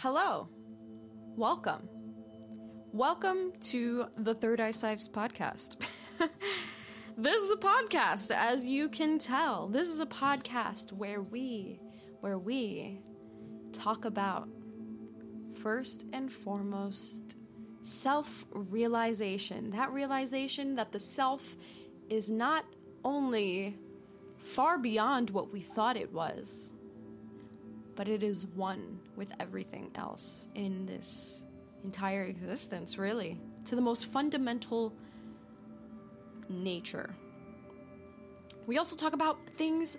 Hello. Welcome. Welcome to the Third Eye Sipes podcast. this is a podcast, as you can tell. This is a podcast where we, where we talk about first and foremost self realization. That realization that the self is not only far beyond what we thought it was, but it is one with everything else in this entire existence, really, to the most fundamental nature. We also talk about things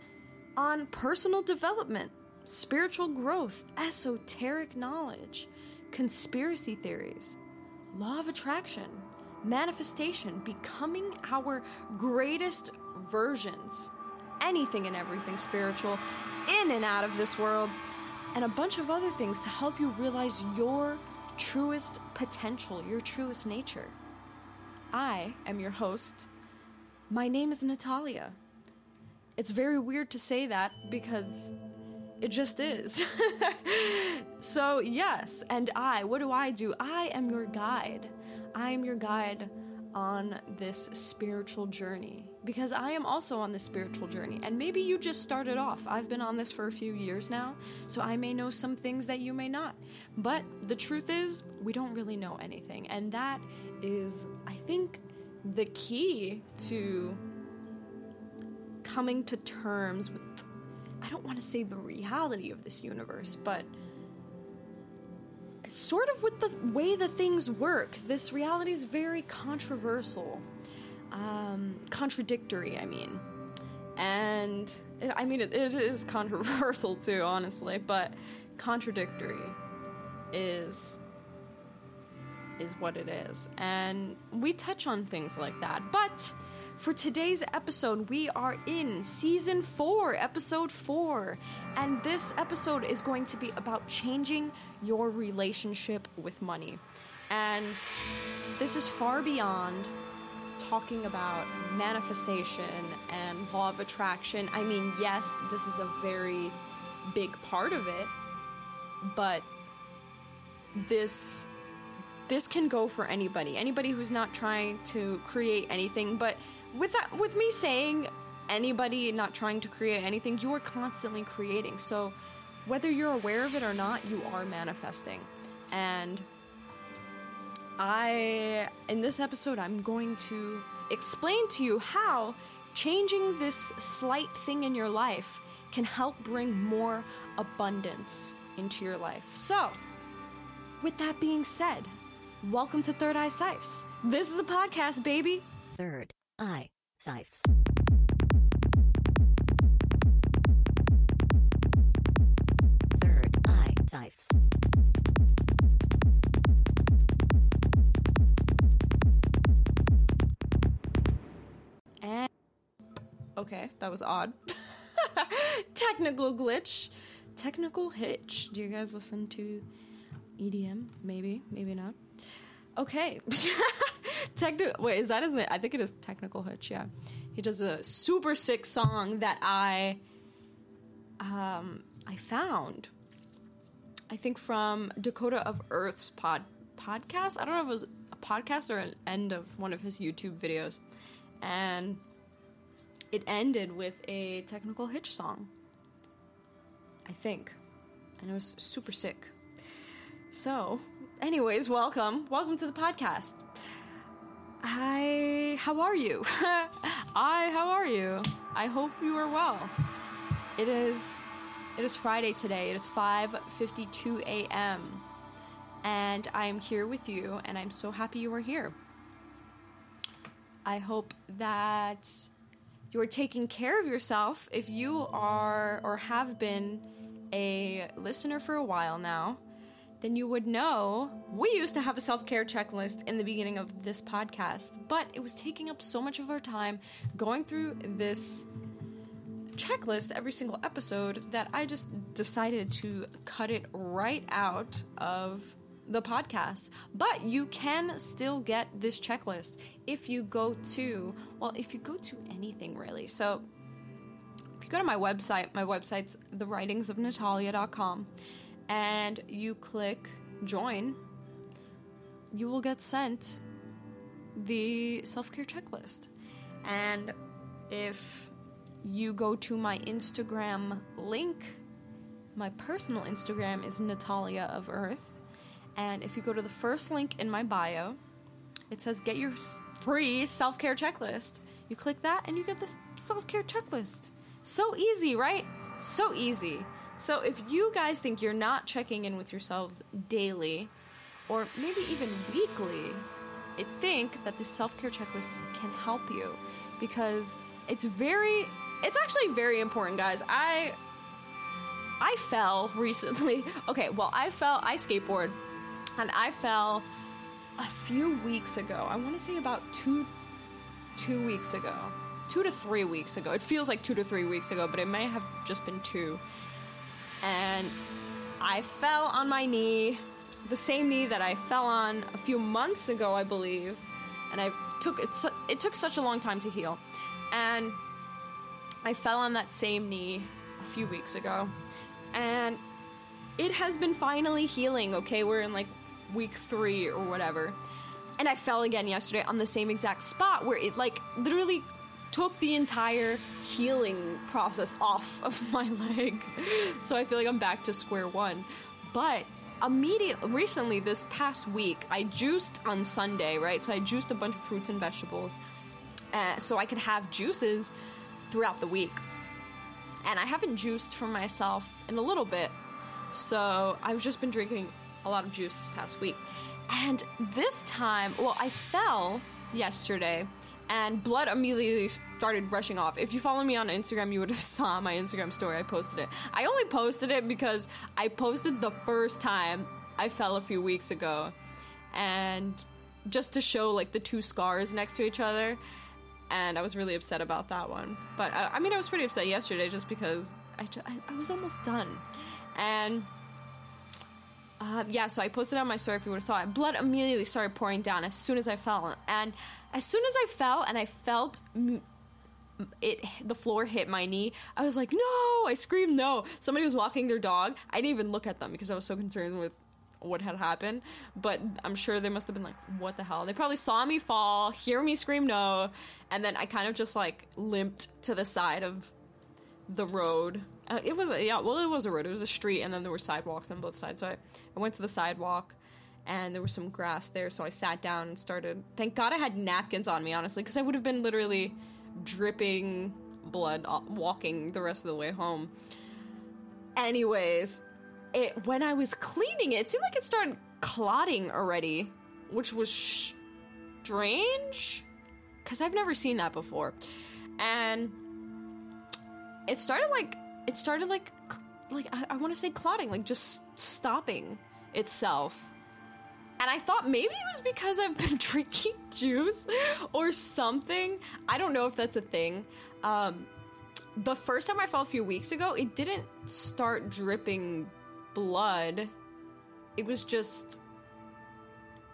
on personal development, spiritual growth, esoteric knowledge, conspiracy theories, law of attraction, manifestation, becoming our greatest versions, anything and everything spiritual, in and out of this world, and a bunch of other things to help you realize your truest potential, your truest nature. I am your host. My name is Natalia. It's very weird to say that because it just is. so, yes, and I, what do I do? I am your guide. I am your guide on this spiritual journey because I am also on this spiritual journey. And maybe you just started off. I've been on this for a few years now, so I may know some things that you may not. But the truth is, we don't really know anything. And that is, I think, the key to coming to terms with, I don't want to say the reality of this universe, but sort of with the way the things work. This reality is very controversial, um, contradictory, I mean. And it, I mean, it, it is controversial too, honestly, but contradictory is is what it is. And we touch on things like that. But for today's episode, we are in season four, episode four. And this episode is going to be about changing your relationship with money. And this is far beyond talking about manifestation and law of attraction. I mean, yes, this is a very big part of it, but this this can go for anybody anybody who's not trying to create anything but with that with me saying anybody not trying to create anything you are constantly creating so whether you're aware of it or not you are manifesting and i in this episode i'm going to explain to you how changing this slight thing in your life can help bring more abundance into your life so with that being said Welcome to Third Eye Sipes. This is a podcast, baby. Third Eye Sipes. Third Eye Sipes. Okay, that was odd. Technical glitch, technical hitch. Do you guys listen to EDM? Maybe, maybe not. Okay. Technical. Wait, is that his name? I think it is Technical Hitch. Yeah, he does a super sick song that I, um, I found. I think from Dakota of Earth's pod podcast. I don't know if it was a podcast or an end of one of his YouTube videos, and it ended with a Technical Hitch song. I think, and it was super sick. So, anyways, welcome. Welcome to the podcast. Hi, how are you? Hi, how are you? I hope you are well. It is it is Friday today. It is 5:52 a.m. and I am here with you and I'm so happy you are here. I hope that you're taking care of yourself if you are or have been a listener for a while now then you would know we used to have a self care checklist in the beginning of this podcast, but it was taking up so much of our time going through this checklist every single episode that I just decided to cut it right out of the podcast. But you can still get this checklist if you go to, well, if you go to anything really. So if you go to my website, my website's thewritingsofnatalia.com and you click join, you will get sent the self care checklist. And if you go to my Instagram link, my personal Instagram is Natalia of Earth. And if you go to the first link in my bio, it says get your free self care checklist. You click that and you get this self care checklist. So easy, right? So easy. So if you guys think you're not checking in with yourselves daily, or maybe even weekly, I think that the self care checklist can help you because it's very, it's actually very important, guys. I I fell recently. Okay, well, I fell. I skateboard, and I fell a few weeks ago. I want to say about two, two weeks ago, two to three weeks ago. It feels like two to three weeks ago, but it may have just been two. And I fell on my knee, the same knee that I fell on a few months ago, I believe. And I took it. It took such a long time to heal, and I fell on that same knee a few weeks ago, and it has been finally healing. Okay, we're in like week three or whatever, and I fell again yesterday on the same exact spot where it like literally took the entire healing process off of my leg. So I feel like I'm back to square one. But immediately recently this past week, I juiced on Sunday, right? So I juiced a bunch of fruits and vegetables uh, so I could have juices throughout the week. And I haven't juiced for myself in a little bit. So I've just been drinking a lot of juice this past week. And this time, well, I fell yesterday and blood immediately started rushing off. If you follow me on Instagram, you would have saw my Instagram story. I posted it. I only posted it because I posted the first time I fell a few weeks ago. And just to show like the two scars next to each other. And I was really upset about that one. But uh, I mean, I was pretty upset yesterday just because I, ju- I, I was almost done. And uh, yeah, so I posted on my story if you would have saw it. Blood immediately started pouring down as soon as I fell, and as soon as I fell and I felt it, the floor hit my knee. I was like, no! I screamed no. Somebody was walking their dog. I didn't even look at them because I was so concerned with what had happened. But I'm sure they must have been like, what the hell? They probably saw me fall, hear me scream no, and then I kind of just like limped to the side of the road. Uh, it was a, yeah, well, it was a road. It was a street, and then there were sidewalks on both sides. So I, I went to the sidewalk, and there was some grass there. So I sat down and started. Thank God I had napkins on me, honestly, because I would have been literally dripping blood uh, walking the rest of the way home. Anyways, it when I was cleaning it, it seemed like it started clotting already, which was strange because I've never seen that before, and it started like it started like like I, I want to say clotting, like just stopping itself. And I thought maybe it was because I've been drinking juice or something. I don't know if that's a thing. Um, the first time I fell a few weeks ago, it didn't start dripping blood. It was just.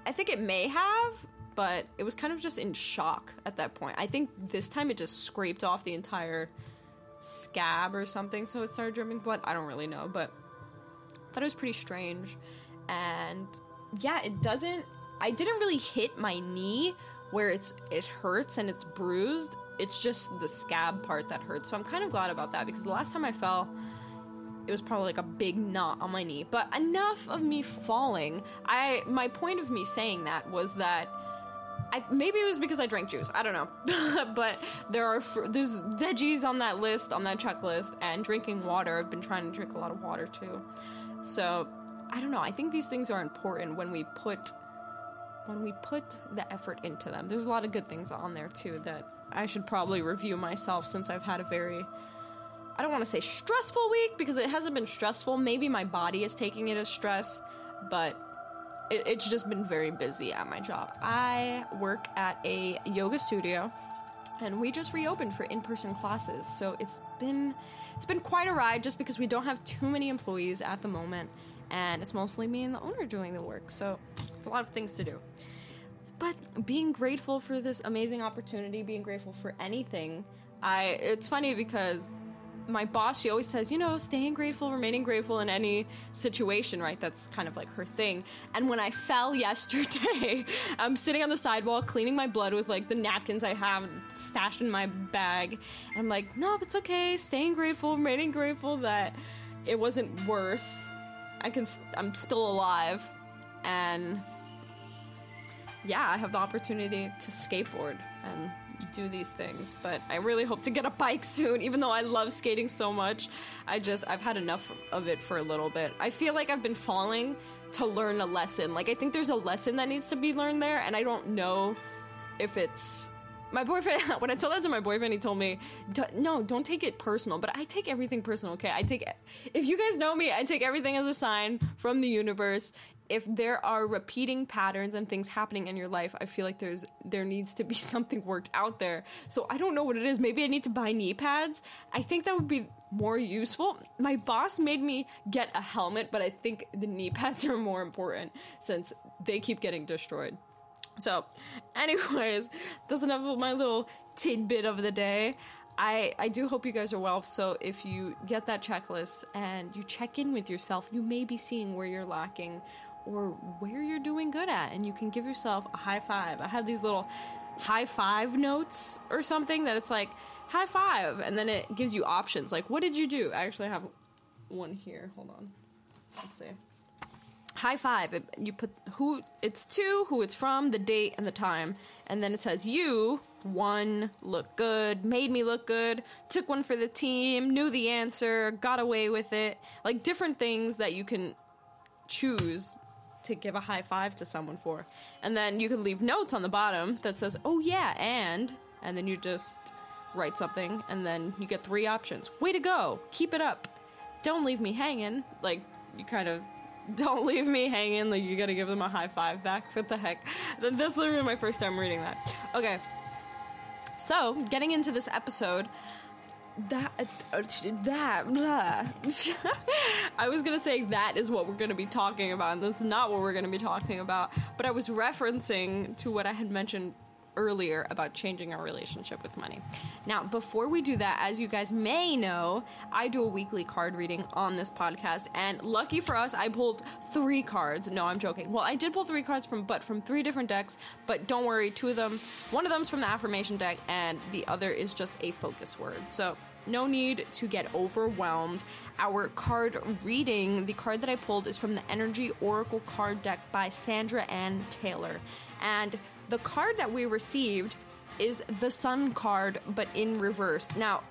I think it may have, but it was kind of just in shock at that point. I think this time it just scraped off the entire scab or something, so it started dripping blood. I don't really know, but I thought it was pretty strange. And yeah, it doesn't. I didn't really hit my knee where it's it hurts and it's bruised. It's just the scab part that hurts. So I'm kind of glad about that because the last time I fell, it was probably like a big knot on my knee. But enough of me falling. I my point of me saying that was that I, maybe it was because I drank juice. I don't know, but there are fr- there's veggies on that list on that checklist, and drinking water. I've been trying to drink a lot of water too. So I don't know. I think these things are important when we put when we put the effort into them. There's a lot of good things on there too that I should probably review myself since I've had a very I don't want to say stressful week because it hasn't been stressful. Maybe my body is taking it as stress, but it, it's just been very busy at my job. I work at a yoga studio and we just reopened for in-person classes. So it's been it's been quite a ride just because we don't have too many employees at the moment and it's mostly me and the owner doing the work. So it's a lot of things to do. But being grateful for this amazing opportunity, being grateful for anything, I it's funny because my boss, she always says, you know, staying grateful, remaining grateful in any situation, right? That's kind of like her thing. And when I fell yesterday, I'm sitting on the sidewalk cleaning my blood with like the napkins I have stashed in my bag. And I'm like, no, it's okay. Staying grateful, remaining grateful that it wasn't worse. I can, I'm still alive. And yeah, I have the opportunity to skateboard and do these things. But I really hope to get a bike soon, even though I love skating so much. I just, I've had enough of it for a little bit. I feel like I've been falling to learn a lesson. Like, I think there's a lesson that needs to be learned there, and I don't know if it's. My boyfriend, when I told that to my boyfriend, he told me, "No, don't take it personal." But I take everything personal. Okay, I take. If you guys know me, I take everything as a sign from the universe, if there are repeating patterns and things happening in your life, I feel like there's there needs to be something worked out there. So I don't know what it is. Maybe I need to buy knee pads. I think that would be more useful. My boss made me get a helmet, but I think the knee pads are more important since they keep getting destroyed. So, anyways, that's enough of my little tidbit of the day. I, I do hope you guys are well. So, if you get that checklist and you check in with yourself, you may be seeing where you're lacking or where you're doing good at, and you can give yourself a high five. I have these little high five notes or something that it's like high five, and then it gives you options like, what did you do? I actually have one here. Hold on. Let's see. High five. It, you put who it's to, who it's from, the date, and the time, and then it says you one, look good, made me look good, took one for the team, knew the answer, got away with it. Like different things that you can choose to give a high five to someone for. And then you can leave notes on the bottom that says, oh yeah, and, and then you just write something, and then you get three options. Way to go! Keep it up. Don't leave me hanging. Like, you kind of don't leave me hanging. Like, you gotta give them a high five back. What the heck? That's literally my first time reading that. Okay. So, getting into this episode, that uh, that blah. I was gonna say that is what we're gonna be talking about, and that's not what we're gonna be talking about. But I was referencing to what I had mentioned earlier about changing our relationship with money. Now, before we do that, as you guys may know, I do a weekly card reading on this podcast, and lucky for us, I pulled three cards. No, I'm joking. Well, I did pull three cards from, but from three different decks. But don't worry, two of them, one of them's from the affirmation deck, and the other is just a focus word. So no need to get overwhelmed. Our card reading, the card that I pulled is from the Energy Oracle card deck by Sandra Anne Taylor. And the card that we received is the Sun card, but in reverse. Now,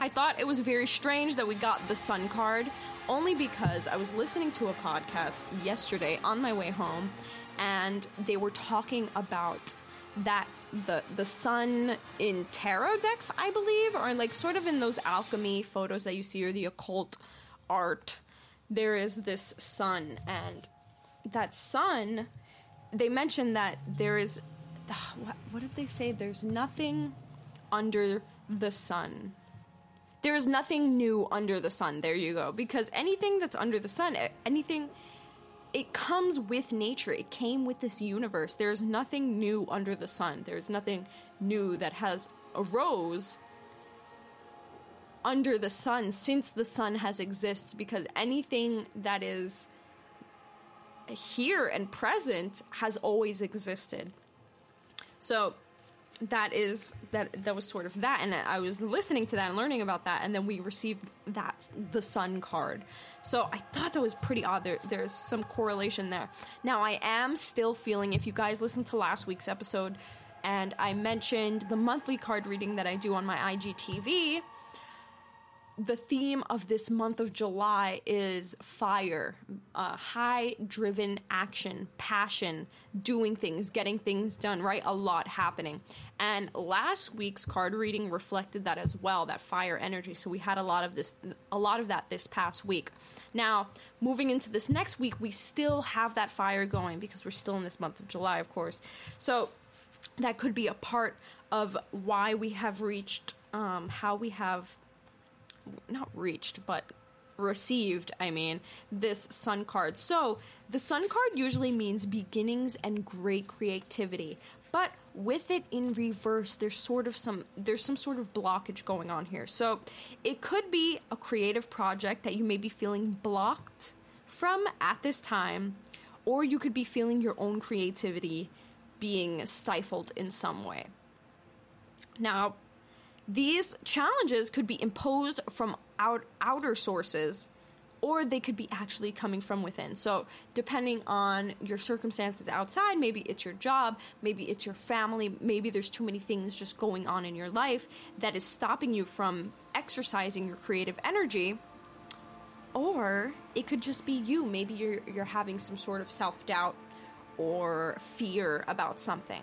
I thought it was very strange that we got the Sun card, only because I was listening to a podcast yesterday on my way home, and they were talking about that the the sun in tarot decks, I believe, or like sort of in those alchemy photos that you see or the occult art. There is this sun, and that sun. They mentioned that there is. Ah, what, what did they say? There's nothing under the sun. There is nothing new under the sun. There you go. Because anything that's under the sun, anything it comes with nature. It came with this universe. There's nothing new under the sun. There's nothing new that has arose under the sun since the sun has existed because anything that is here and present has always existed. So that is that that was sort of that and i was listening to that and learning about that and then we received that the sun card. So i thought that was pretty odd. There, there's some correlation there. Now i am still feeling if you guys listened to last week's episode and i mentioned the monthly card reading that i do on my igtv the theme of this month of July is fire, uh, high driven action, passion, doing things, getting things done, right? A lot happening. And last week's card reading reflected that as well, that fire energy. So we had a lot of this, a lot of that this past week. Now, moving into this next week, we still have that fire going because we're still in this month of July, of course. So that could be a part of why we have reached, um, how we have not reached, but received, I mean, this sun card. So, the sun card usually means beginnings and great creativity. But with it in reverse, there's sort of some there's some sort of blockage going on here. So it could be a creative project that you may be feeling blocked from at this time, or you could be feeling your own creativity being stifled in some way. Now, these challenges could be imposed from out, outer sources or they could be actually coming from within. So, depending on your circumstances outside, maybe it's your job, maybe it's your family, maybe there's too many things just going on in your life that is stopping you from exercising your creative energy. Or it could just be you. Maybe you're, you're having some sort of self doubt or fear about something.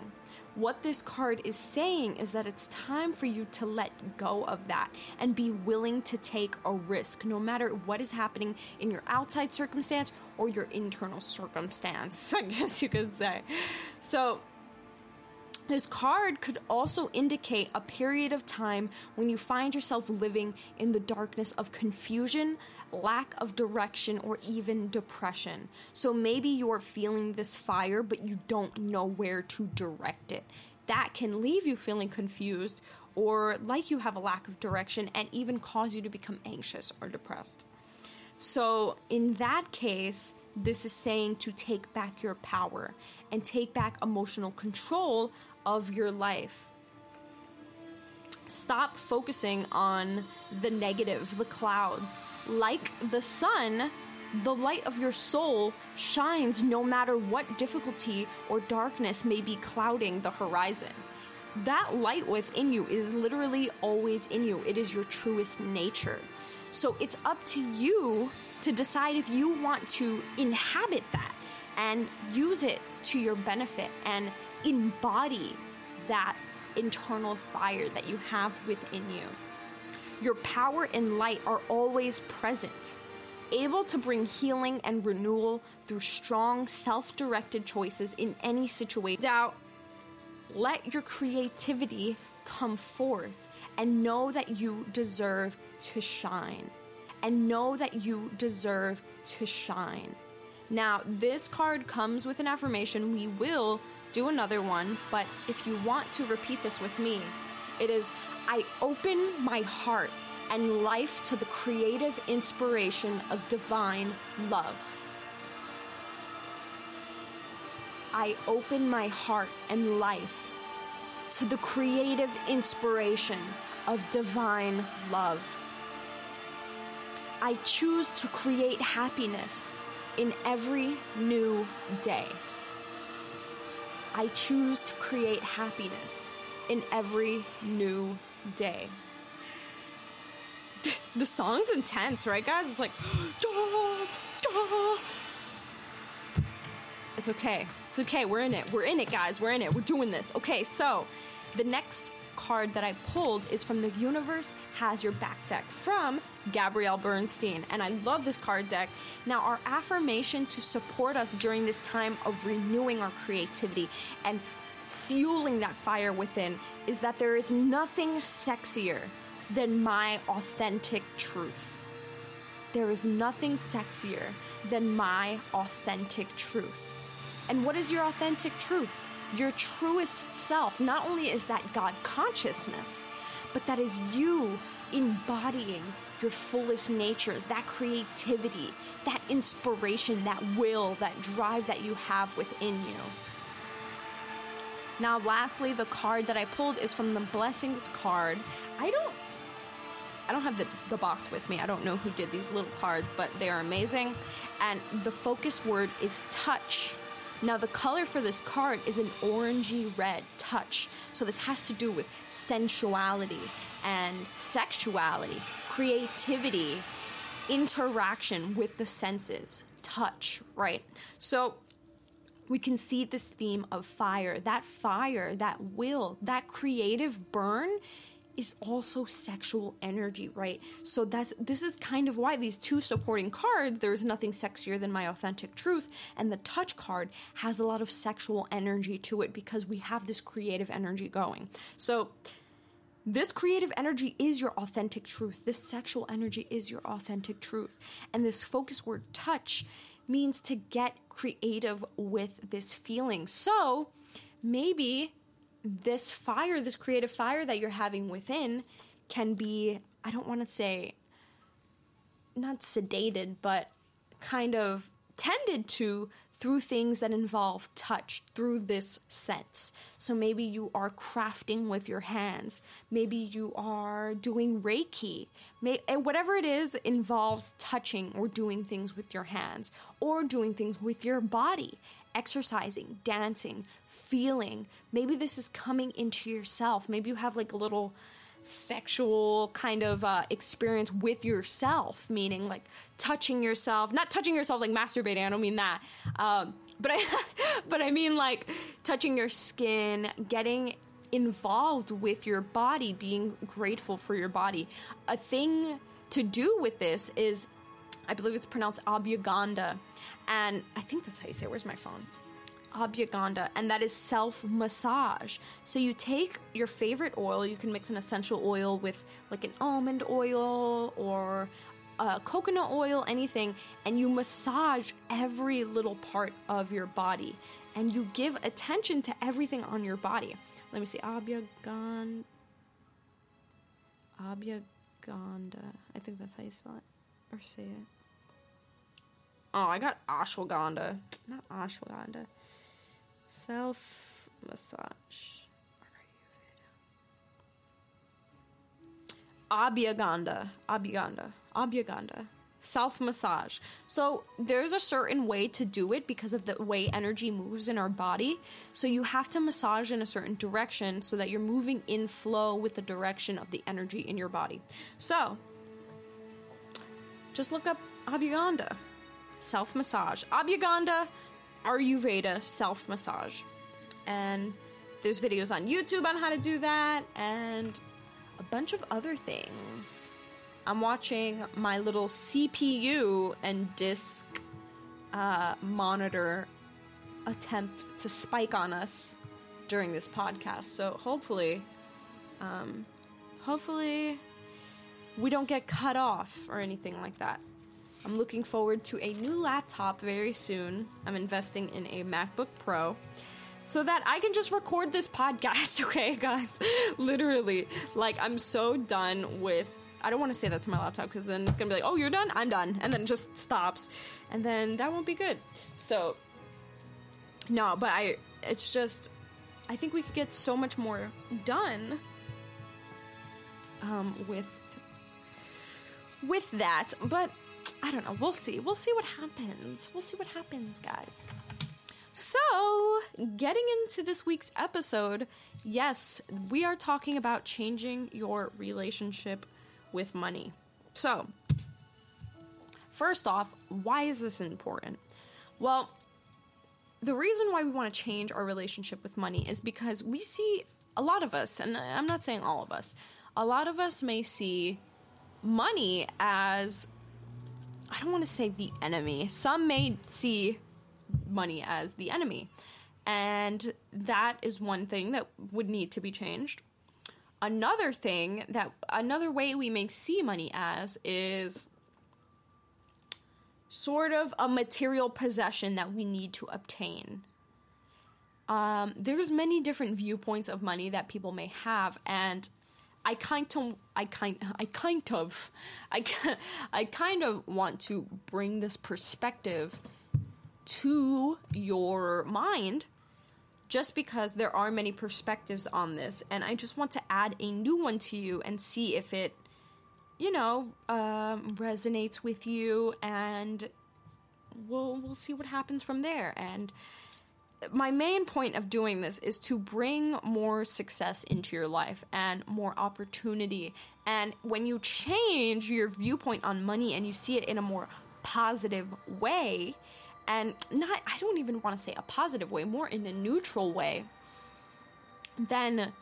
What this card is saying is that it's time for you to let go of that and be willing to take a risk, no matter what is happening in your outside circumstance or your internal circumstance, I guess you could say. So, this card could also indicate a period of time when you find yourself living in the darkness of confusion, lack of direction, or even depression. So maybe you're feeling this fire, but you don't know where to direct it. That can leave you feeling confused or like you have a lack of direction and even cause you to become anxious or depressed. So, in that case, this is saying to take back your power and take back emotional control of your life. Stop focusing on the negative, the clouds. Like the sun, the light of your soul shines no matter what difficulty or darkness may be clouding the horizon. That light within you is literally always in you, it is your truest nature. So it's up to you to decide if you want to inhabit that and use it to your benefit and embody that internal fire that you have within you. Your power and light are always present, able to bring healing and renewal through strong, self directed choices in any situation. Doubt, let your creativity come forth and know that you deserve to shine. And know that you deserve to shine. Now, this card comes with an affirmation. We will do another one, but if you want to repeat this with me, it is I open my heart and life to the creative inspiration of divine love. I open my heart and life to the creative inspiration of divine love. I choose to create happiness in every new day. I choose to create happiness in every new day. the song's intense, right, guys? It's like, it's okay. It's okay. We're in it. We're in it, guys. We're in it. We're doing this. Okay, so the next card that I pulled is from the Universe Has Your Back deck from Gabrielle Bernstein. And I love this card deck. Now, our affirmation to support us during this time of renewing our creativity and fueling that fire within is that there is nothing sexier than my authentic truth. There is nothing sexier than my authentic truth. And what is your authentic truth? Your truest self. Not only is that God consciousness, but that is you embodying your fullest nature, that creativity, that inspiration, that will, that drive that you have within you. Now, lastly, the card that I pulled is from the Blessings card. I don't I don't have the, the box with me. I don't know who did these little cards, but they are amazing. And the focus word is touch. Now, the color for this card is an orangey red touch. So, this has to do with sensuality and sexuality, creativity, interaction with the senses, touch, right? So, we can see this theme of fire. That fire, that will, that creative burn is also sexual energy, right? So that's this is kind of why these two supporting cards, there's nothing sexier than my authentic truth, and the touch card has a lot of sexual energy to it because we have this creative energy going. So this creative energy is your authentic truth. This sexual energy is your authentic truth. And this focus word touch means to get creative with this feeling. So maybe this fire, this creative fire that you're having within, can be, I don't want to say, not sedated, but kind of tended to through things that involve touch, through this sense. So maybe you are crafting with your hands, maybe you are doing Reiki, may, eh, whatever it is involves touching or doing things with your hands or doing things with your body, exercising, dancing, feeling. Maybe this is coming into yourself. Maybe you have like a little sexual kind of uh, experience with yourself, meaning like touching yourself, not touching yourself like masturbating. I don't mean that, um, but I, but I mean like touching your skin, getting involved with your body, being grateful for your body. A thing to do with this is, I believe it's pronounced abuganda, and I think that's how you say. It. Where's my phone? Abhyaganda, and that is self massage. So you take your favorite oil, you can mix an essential oil with like an almond oil or uh, coconut oil, anything, and you massage every little part of your body and you give attention to everything on your body. Let me see, abhyaganda. Abhyaganda. I think that's how you spell it or say it. Oh, I got ashwagandha. Not ashwagandha. Self massage. Abhyaganda. Abhyaganda. Abhyaganda. Self massage. So there's a certain way to do it because of the way energy moves in our body. So you have to massage in a certain direction so that you're moving in flow with the direction of the energy in your body. So just look up Abhyaganda. Self massage. Abhyaganda Ayurveda self massage. And there's videos on YouTube on how to do that and a bunch of other things. I'm watching my little CPU and disk uh, monitor attempt to spike on us during this podcast. So hopefully, um, hopefully, we don't get cut off or anything like that. I'm looking forward to a new laptop very soon. I'm investing in a MacBook Pro so that I can just record this podcast, okay, guys? Literally. Like, I'm so done with. I don't want to say that to my laptop because then it's gonna be like, oh, you're done? I'm done. And then it just stops. And then that won't be good. So, no, but I. It's just. I think we could get so much more done um, with with that. But I don't know. We'll see. We'll see what happens. We'll see what happens, guys. So, getting into this week's episode, yes, we are talking about changing your relationship with money. So, first off, why is this important? Well, the reason why we want to change our relationship with money is because we see a lot of us, and I'm not saying all of us, a lot of us may see money as I don't want to say the enemy. Some may see money as the enemy. And that is one thing that would need to be changed. Another thing that another way we may see money as is sort of a material possession that we need to obtain. Um, there's many different viewpoints of money that people may have, and I kind of, I kind, I kind of, I, I kind of want to bring this perspective to your mind just because there are many perspectives on this and i just want to add a new one to you and see if it you know um, resonates with you and we'll we'll see what happens from there and my main point of doing this is to bring more success into your life and more opportunity. And when you change your viewpoint on money and you see it in a more positive way, and not, I don't even want to say a positive way, more in a neutral way, then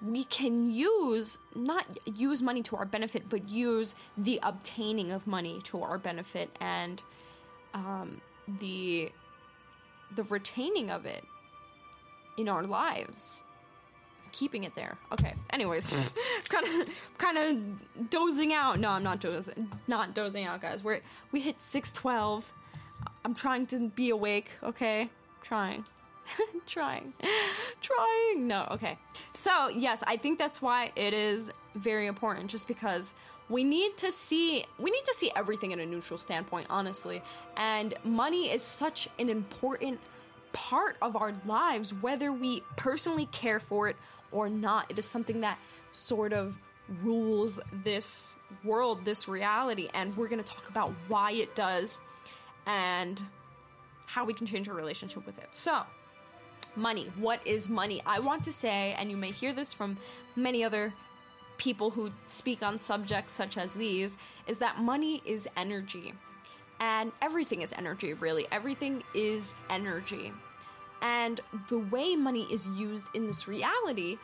we can use, not use money to our benefit, but use the obtaining of money to our benefit and um, the the retaining of it in our lives. Keeping it there. Okay anyways. Kind of kind of dozing out. No i'm not dozing not dozing out guys. We're we hit 612 i'm trying to be awake okay? Trying. Trying. trying. No, okay. So, yes, I think that's why it is very important just because we need to see we need to see everything in a neutral standpoint, honestly. And money is such an important part of our lives whether we personally care for it or not. It is something that sort of rules this world, this reality, and we're going to talk about why it does and how we can change our relationship with it. So, money. What is money? I want to say, and you may hear this from many other people who speak on subjects such as these, is that money is energy. And everything is energy, really. Everything is energy. And the way money is used in this reality,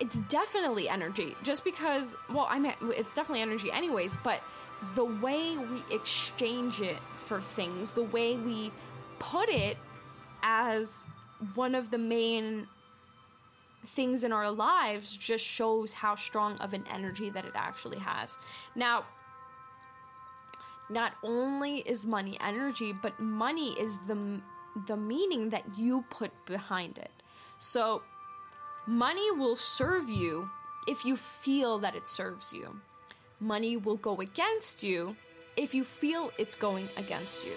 it's definitely energy. Just because, well, I mean, it's definitely energy anyways, but the way we exchange it for things, the way we put it as one of the main things in our lives just shows how strong of an energy that it actually has. Now, not only is money energy, but money is the the meaning that you put behind it. So, money will serve you if you feel that it serves you. Money will go against you if you feel it's going against you.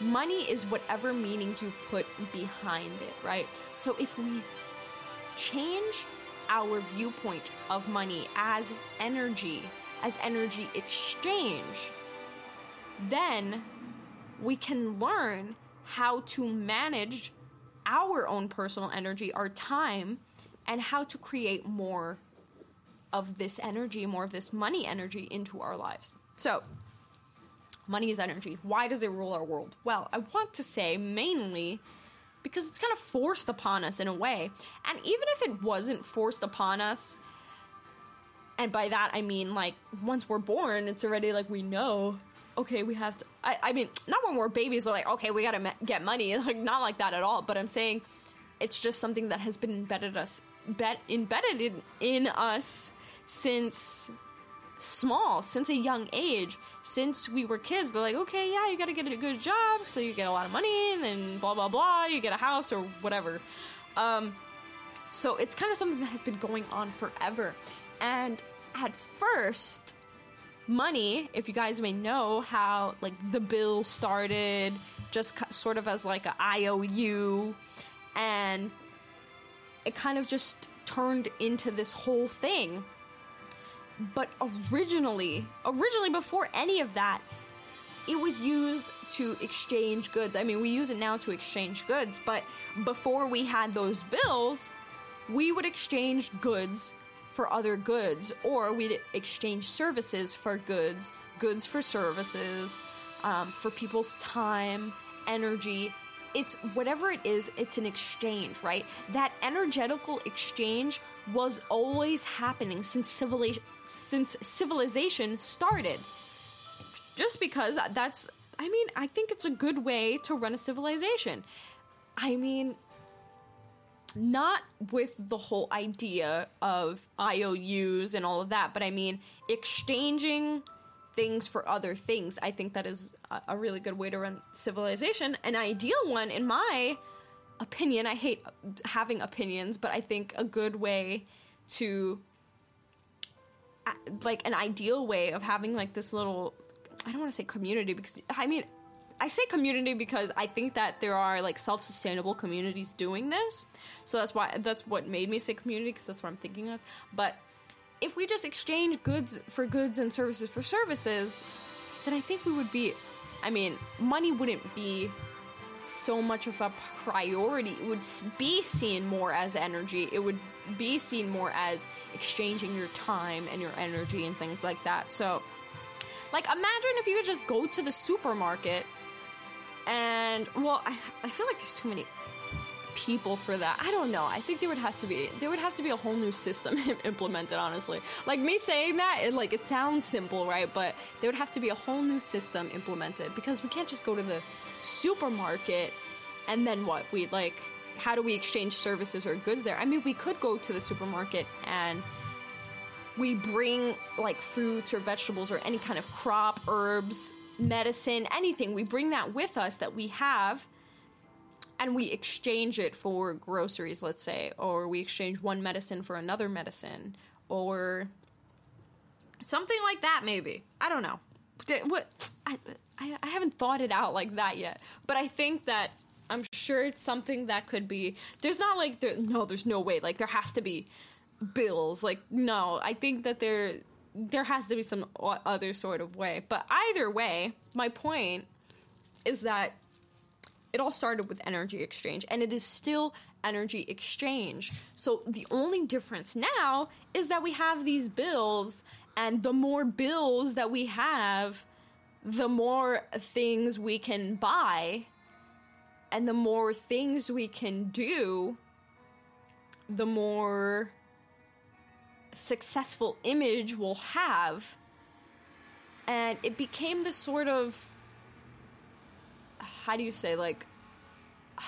Money is whatever meaning you put behind it, right? So if we change our viewpoint of money as energy, as energy exchange, then we can learn how to manage our own personal energy, our time, and how to create more of this energy, more of this money energy into our lives. So, money is energy. Why does it rule our world? Well, I want to say mainly because it's kind of forced upon us in a way. And even if it wasn't forced upon us, and by that I mean like once we're born, it's already like we know, okay, we have to. I, I mean, not when we're babies, we're like, okay, we gotta get money. Like, not like that at all. But I'm saying it's just something that has been embedded us, bet, embedded in, in us since small since a young age. Since we were kids they're like okay yeah you gotta get a good job so you get a lot of money and then blah blah blah you get a house or whatever. Um, so it's kind of something that has been going on forever. And at first money if you guys may know how like the bill started just sort of as like a iou and it kind of just turned into this whole thing but originally, originally before any of that, it was used to exchange goods. I mean, we use it now to exchange goods, but before we had those bills, we would exchange goods for other goods, or we'd exchange services for goods, goods for services, um, for people's time, energy. It's whatever it is, it's an exchange, right? That energetical exchange was always happening since civilization since civilization started. Just because that's I mean, I think it's a good way to run a civilization. I mean, not with the whole idea of IOUs and all of that, but I mean, exchanging things for other things. I think that is a really good way to run civilization. An ideal one, in my opinion, I hate having opinions, but I think a good way to like an ideal way of having like this little I don't want to say community because I mean I say community because I think that there are like self-sustainable communities doing this. So that's why that's what made me say community because that's what I'm thinking of. But if we just exchange goods for goods and services for services, then I think we would be I mean, money wouldn't be so much of a priority. It would be seen more as energy. It would be seen more as exchanging your time and your energy and things like that. So, like, imagine if you could just go to the supermarket and, well, I, I feel like there's too many people for that. I don't know. I think there would have to be there would have to be a whole new system implemented. Honestly, like me saying that, it like it sounds simple, right? But there would have to be a whole new system implemented because we can't just go to the supermarket and then what? We like how do we exchange services or goods there? I mean, we could go to the supermarket and we bring like fruits or vegetables or any kind of crop, herbs, medicine, anything. We bring that with us that we have and we exchange it for groceries, let's say, or we exchange one medicine for another medicine, or something like that, maybe. I don't know. What I, I I haven't thought it out like that yet, but I think that I'm sure it's something that could be. There's not like there. No, there's no way. Like there has to be bills. Like no, I think that there there has to be some other sort of way. But either way, my point is that it all started with energy exchange and it is still energy exchange. So the only difference now is that we have these bills and the more bills that we have, the more things we can buy and the more things we can do, the more successful image we'll have. And it became this sort of how do you say like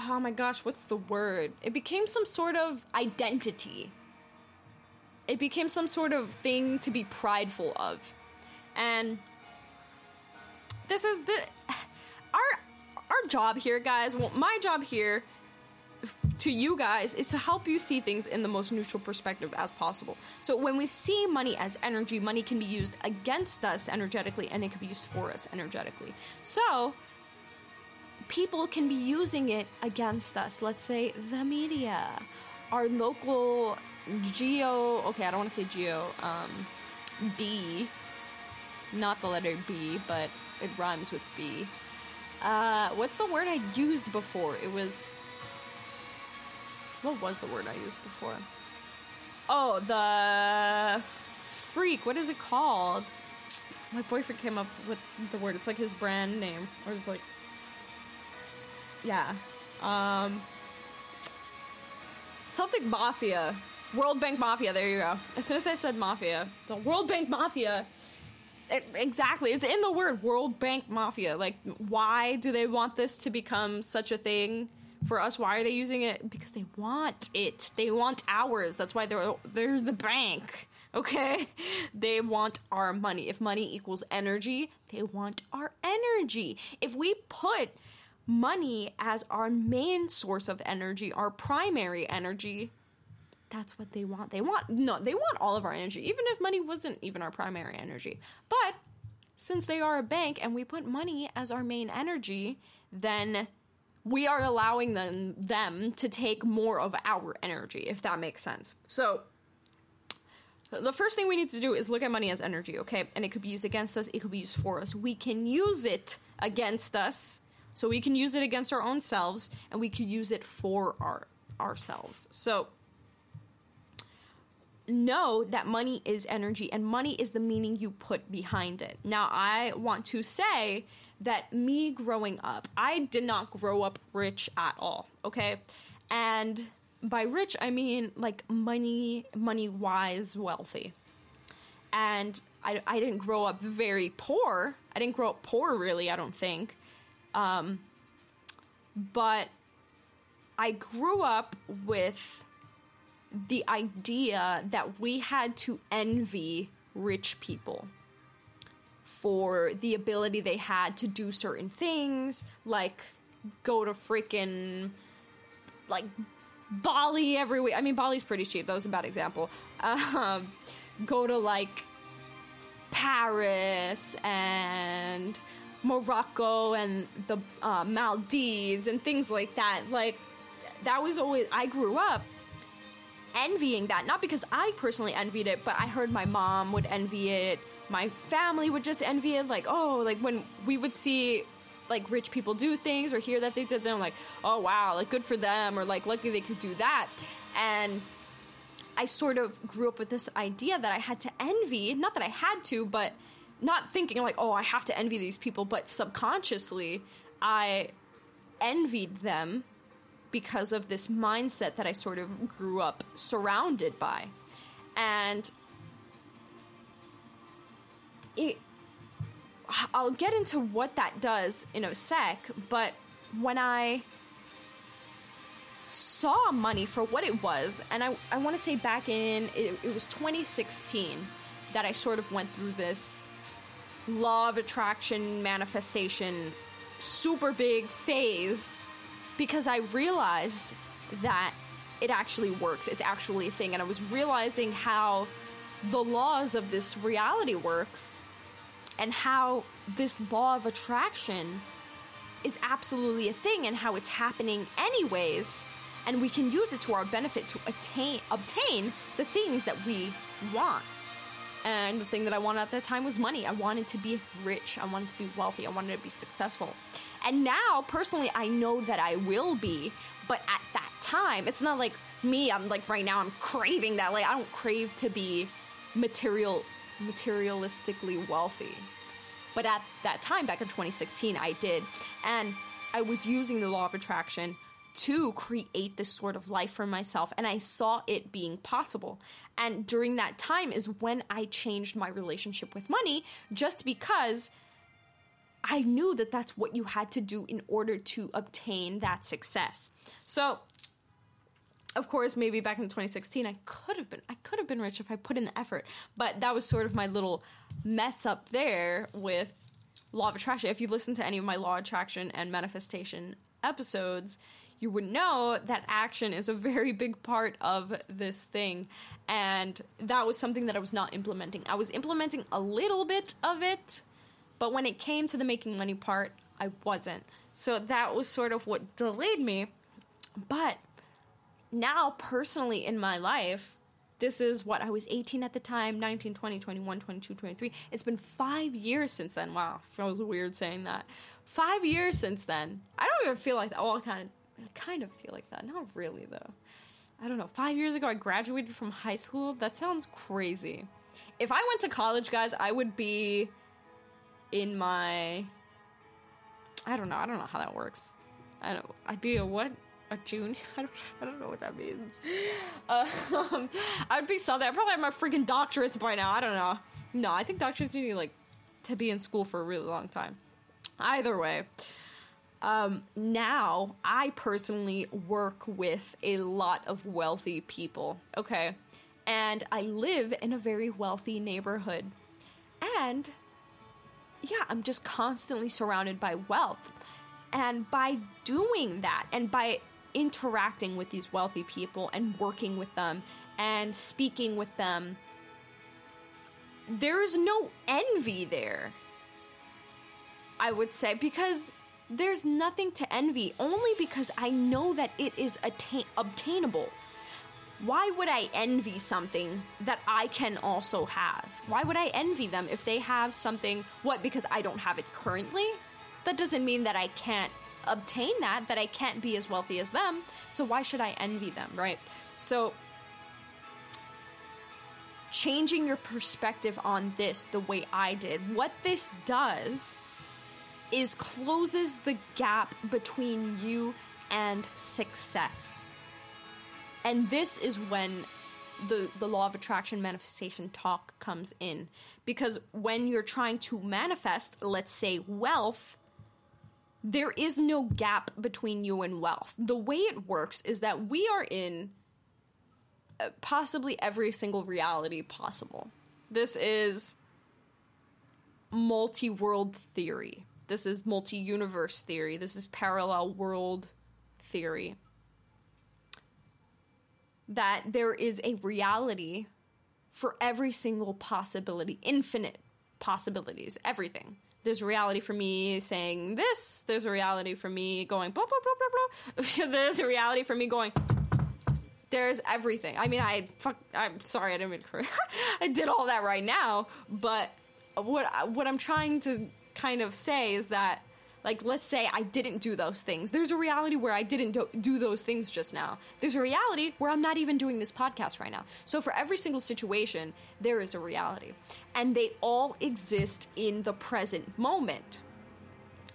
oh my gosh what's the word? It became some sort of identity. It became some sort of thing to be prideful of. And this is the our our job here guys well my job here to you guys is to help you see things in the most neutral perspective as possible. So when we see money as energy, money can be used against us energetically and it can be used for us energetically. So people can be using it against us. Let's say the media, our local geo, okay, I don't want to say geo, um, B, not the letter B, but it rhymes with B. Uh, what's the word I used before? It was what was the word I used before? Oh, the freak. What is it called? My boyfriend came up with the word. It's like his brand name, or it's like, yeah, um, something mafia. World Bank Mafia. There you go. As soon as I said mafia, the World Bank Mafia. It, exactly, it's in the word World Bank Mafia. Like, why do they want this to become such a thing? For us why are they using it? Because they want it. They want ours. That's why they're they're the bank okay? They want our money. If money equals energy they want our energy. If we put money as our main source of energy our primary energy that's what they want. They want no they want all of our energy even if money wasn't even our primary energy. But since they are a bank and we put money as our main energy then we are allowing them them to take more of our energy if that makes sense. So the first thing we need to do is look at money as energy okay? And it could be used against us it could be used for us. We can use it against us so we can use it against our own selves and we can use it for our ourselves. So know that money is energy and money is the meaning you put behind it. Now, I want to say that me growing up, I did not grow up rich at all, okay? And by rich, I mean like money, money wise wealthy. And I, I didn't grow up very poor. I didn't grow up poor, really, I don't think. Um, but I grew up with the idea that we had to envy rich people for the ability they had to do certain things, like go to freaking like Bali every week. I mean, Bali's pretty cheap. That was a bad example. Um, go to like Paris and Morocco and the uh, Maldives and things like that. Like that was always. I grew up envying that not because i personally envied it but i heard my mom would envy it my family would just envy it like oh like when we would see like rich people do things or hear that they did them like oh wow like good for them or like lucky they could do that and i sort of grew up with this idea that i had to envy not that i had to but not thinking like oh i have to envy these people but subconsciously i envied them because of this mindset that I sort of grew up surrounded by. And it I'll get into what that does in a sec, but when I saw money for what it was, and I, I want to say back in, it, it was 2016 that I sort of went through this law of attraction manifestation super big phase because I realized that it actually works. It's actually a thing. And I was realizing how the laws of this reality works and how this law of attraction is absolutely a thing and how it's happening anyways and we can use it to our benefit to attain obtain the things that we want. And the thing that i wanted at that time was money. I wanted to be rich. I wanted to be wealthy. I wanted to be successful. And now personally i know that i will be but at that time it's not like me i'm like right now i'm craving that. Like i don't crave to be material materialistically wealthy but at that time, back in 2016, I did. And I was using the law of attraction to create this sort of life for myself. And I saw it being possible. And during that time is when I changed my relationship with money just because I knew that that's what you had to do in order to obtain that success. So, of course, maybe back in 2016, I could have been I could have been rich if I put in the effort. But that was sort of my little mess up there with law of attraction. If you listen to any of my law of attraction and manifestation episodes, you would know that action is a very big part of this thing. And that was something that I was not implementing. I was implementing a little bit of it, but when it came to the making money part, I wasn't. So that was sort of what delayed me. But now personally in my life this is what I was 18 at the time 19 20 21 22 23 it's been 5 years since then. Wow feels weird saying that. 5 years since then. I don't even feel like that. Well I kind of I kind of feel like that. Not really though. I don't know. 5 years ago I graduated from high school. That sounds crazy. If I went to college guys I would be in my I don't know. I don't know how that works. I don't I'd be a what a junior. I don't, I don't know what that means. Um, I'd be something. I probably have my freaking doctorates by now. I don't know. No, I think doctorates need like to be in school for a really long time. Either way, um, now I personally work with a lot of wealthy people. Okay, and I live in a very wealthy neighborhood, and yeah, I'm just constantly surrounded by wealth. And by doing that, and by interacting with these wealthy people and working with them and speaking with them, there is no envy there. I would say because there's nothing to envy only because I know that it is attain- obtainable. Why would I envy something that I can also have? Why would I envy them if they have something? What, because I don't have it currently? That doesn't mean that I can't obtain that, that I can't be as wealthy as them. So why should I envy them, right? So changing your perspective on this the way I did, what this does is closes the gap between you and success. And this is when the the law of attraction manifestation talk comes in because when you're trying to manifest let's say wealth there is no gap between you and wealth. The way it works is that we are in uh, possibly every single reality possible. This is multi world theory. This is multi universe theory. This is parallel world theory. That there is a reality for every single possibility, infinite possibilities, everything there's a reality for me saying this. There's a reality for me going blah blah blah blah blah. there's a reality for me going. There's everything. I mean, I fuck. I'm sorry, I didn't mean to. I did all that right now, but what what I'm trying to kind of say is that like, let's say I didn't do those things. There's a reality where I didn't do, do those things just now. There's a reality where I'm not even doing this podcast right now. So, for every single situation, there is a reality. And they all exist in the present moment.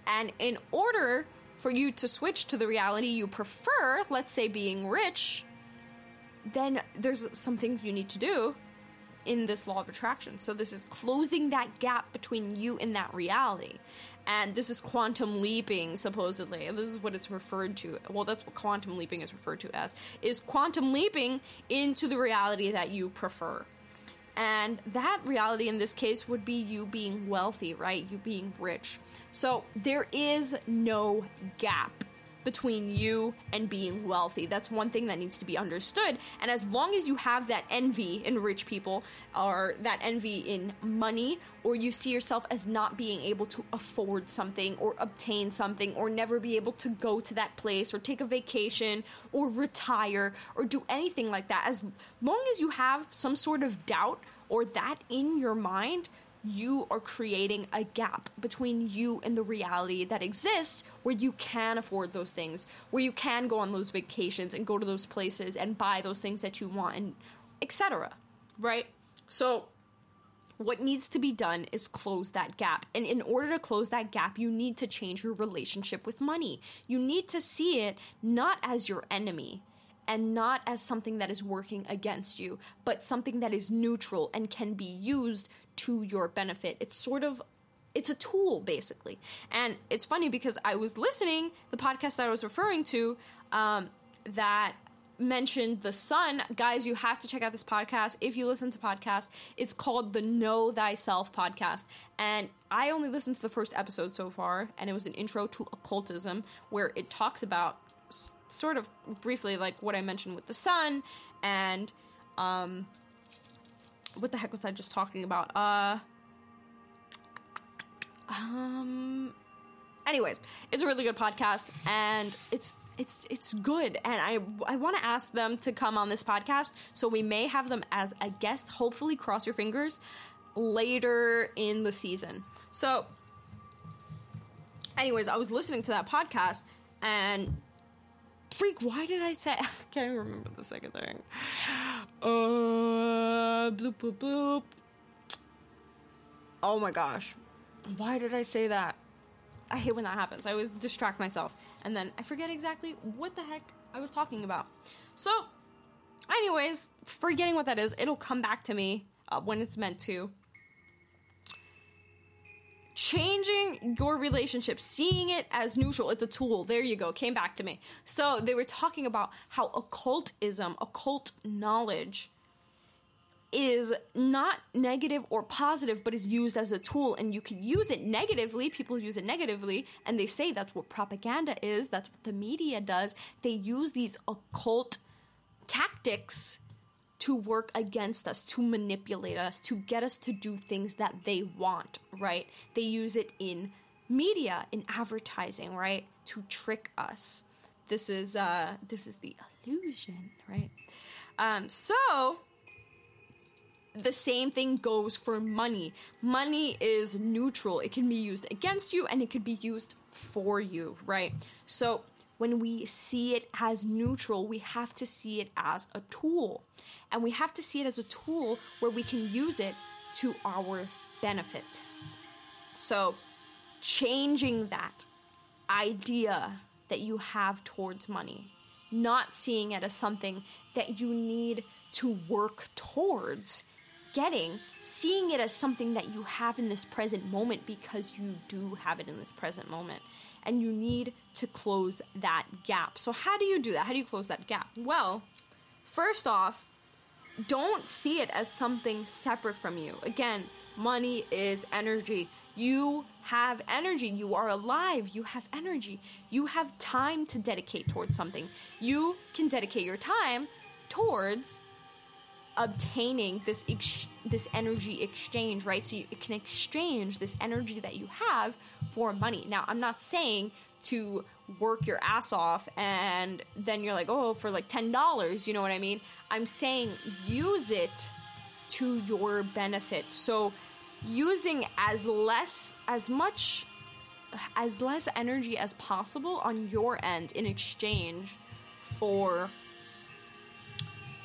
And in order for you to switch to the reality you prefer, let's say being rich, then there's some things you need to do in this law of attraction. So this is closing that gap between you and that reality and this is quantum leaping supposedly this is what it's referred to well that's what quantum leaping is referred to as is quantum leaping into the reality that you prefer And that reality in this case would be you being wealthy, right? You being rich. So there is no gap between you and being wealthy. That's one thing that needs to be understood. And as long as you have that envy in rich people, or that envy in money, or you see yourself as not being able to afford something, or obtain something, or never be able to go to that place, or take a vacation, or retire, or do anything like that, as long as you have some sort of doubt or that in your mind, you are creating a gap between you and the reality that exists where you can afford those things, where you can go on those vacations and go to those places and buy those things that you want and etc. Right? So what needs to be done is close that gap. And in order to close that gap, you need to change your relationship with money. You need to see it not as your enemy, and not as something that is working against you, but something that is neutral and can be used to your benefit. It's sort of it's a tool basically. And it's funny because I was listening the podcast that I was referring to um, that mentioned the sun guys you have to check out this podcast if you listen to podcasts it's called the know thyself podcast and i only listened to the first episode so far and it was an intro to occultism where it talks about sort of briefly like what i mentioned with the sun and um what the heck was I just talking about? Uh um anyways, it's a really good podcast and it's it's it's good and I I want to ask them to come on this podcast so we may have them as a guest hopefully cross your fingers later in the season. So anyways, I was listening to that podcast and freak, why did I say? I can't remember the second thing. Uh, bloop, bloop, bloop. Oh my gosh. Why did I say that? I hate when that happens. I always distract myself and then I forget exactly what the heck I was talking about. So, anyways, forgetting what that is, it'll come back to me uh, when it's meant to changing your relationship, seeing it as neutral. It's a tool. There you go. Came back to me. So they were talking about how occultism, occult knowledge, is not negative or positive, but is used as a tool, and you can use it negatively. People use it negatively, and they say that's what propaganda is, that's what the media does. They use these occult tactics to work against us, to manipulate us, to get us to do things that they want, right? They use it in media, in advertising, right? To trick us. This is uh this is the illusion, right? Um so the same thing goes for money. Money is neutral. It can be used against you and it could be used for you, right? So when we see it as neutral, we have to see it as a tool. And we have to see it as a tool where we can use it to our benefit. So, changing that idea that you have towards money, not seeing it as something that you need to work towards getting, seeing it as something that you have in this present moment because you do have it in this present moment. And you need to close that gap. So, how do you do that? How do you close that gap? Well, first off, don't see it as something separate from you. Again, money is energy. You have energy. You are alive. You have energy. You have time to dedicate towards something. You can dedicate your time towards obtaining this ex- this energy exchange, right? So you can exchange this energy that you have for money. Now, I'm not saying to work your ass off and then you're like, oh, for like $10, you know what I mean? I'm saying use it to your benefit. So using as less, as much, as less energy as possible on your end in exchange for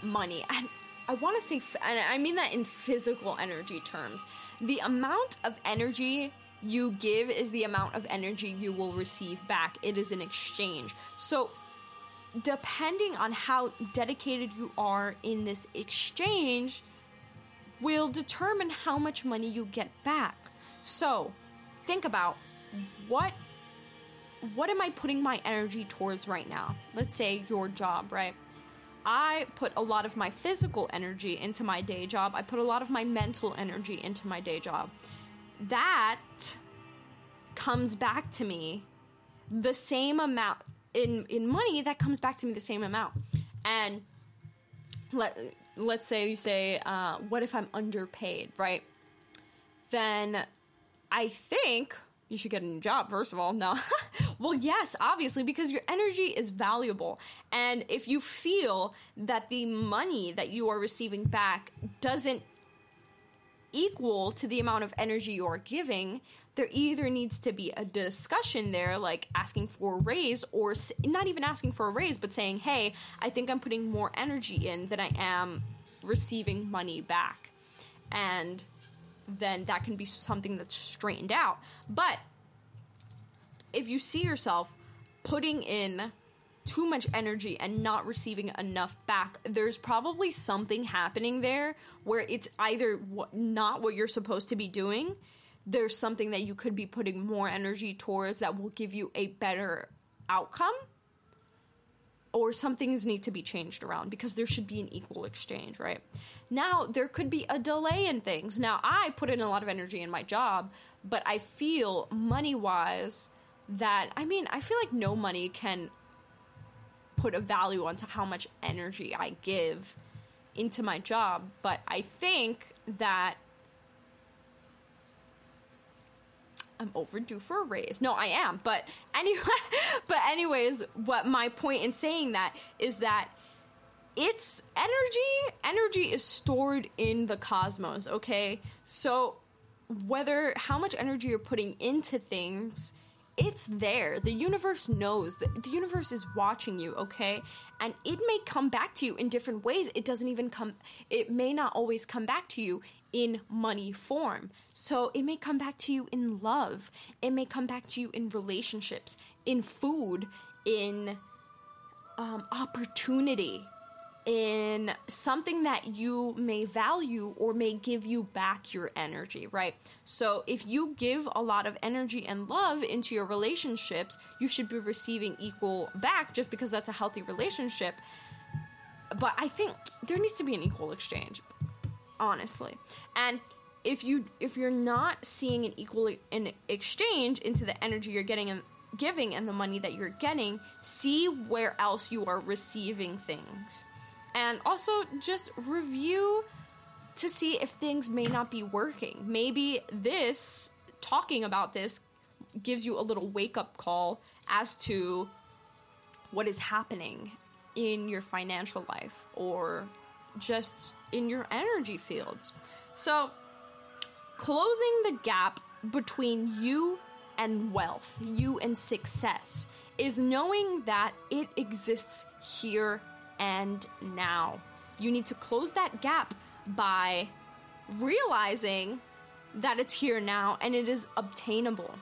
money. And I want to say, and I mean that in physical energy terms. The amount of energy you give is the amount of energy you will receive back. It is an exchange. So, depending on how dedicated you are in this exchange, will determine how much money you get back. So, think about what what am I putting my energy towards right now? Let's say your job, right? I put a lot of my physical energy into my day job. I put a lot of my mental energy into my day job. That comes back to me the same amount in in money that comes back to me the same amount. And let let's say you say, uh, what if I'm underpaid, right? Then I think you should get a new job first of all no well yes obviously because your energy is valuable and if you feel that the money that you are receiving back doesn't equal to the amount of energy you're giving there either needs to be a discussion there like asking for a raise or not even asking for a raise but saying hey i think i'm putting more energy in than i am receiving money back and then that can be something that's straightened out. But if you see yourself putting in too much energy and not receiving enough back, there's probably something happening there where it's either not what you're supposed to be doing. There's something that you could be putting more energy towards that will give you a better outcome. Or some things need to be changed around because there should be an equal exchange, right? Now, there could be a delay in things. Now, I put in a lot of energy in my job, but I feel money wise that, I mean, I feel like no money can put a value onto how much energy I give into my job, but I think that I'm overdue for a raise. No, I am, but anyway, but anyways, what my point in saying that is that it's energy energy is stored in the cosmos okay so whether how much energy you're putting into things it's there. The universe knows. The, the universe is watching you okay? And it may come back to you in different ways. It doesn't even come it may not always come back to you in money form. So it may come back to you in love. It may come back to you in relationships in food in um, opportunity in something that you may value or may give you back your energy, right? So if you give a lot of energy and love into your relationships, you should be receiving equal back just because that's a healthy relationship. But I think there needs to be an equal exchange, honestly. And if you if you're not seeing an equal an exchange into the energy you're getting and giving and the money that you're getting, see where else you are receiving things and also just review to see if things may not be working. Maybe this, talking about this, gives you a little wake up call as to what is happening in your financial life or just in your energy fields. So, closing the gap between you and wealth, you and success, is knowing that it exists here and now. You need to close that gap by realizing that it's here now and it is obtainable.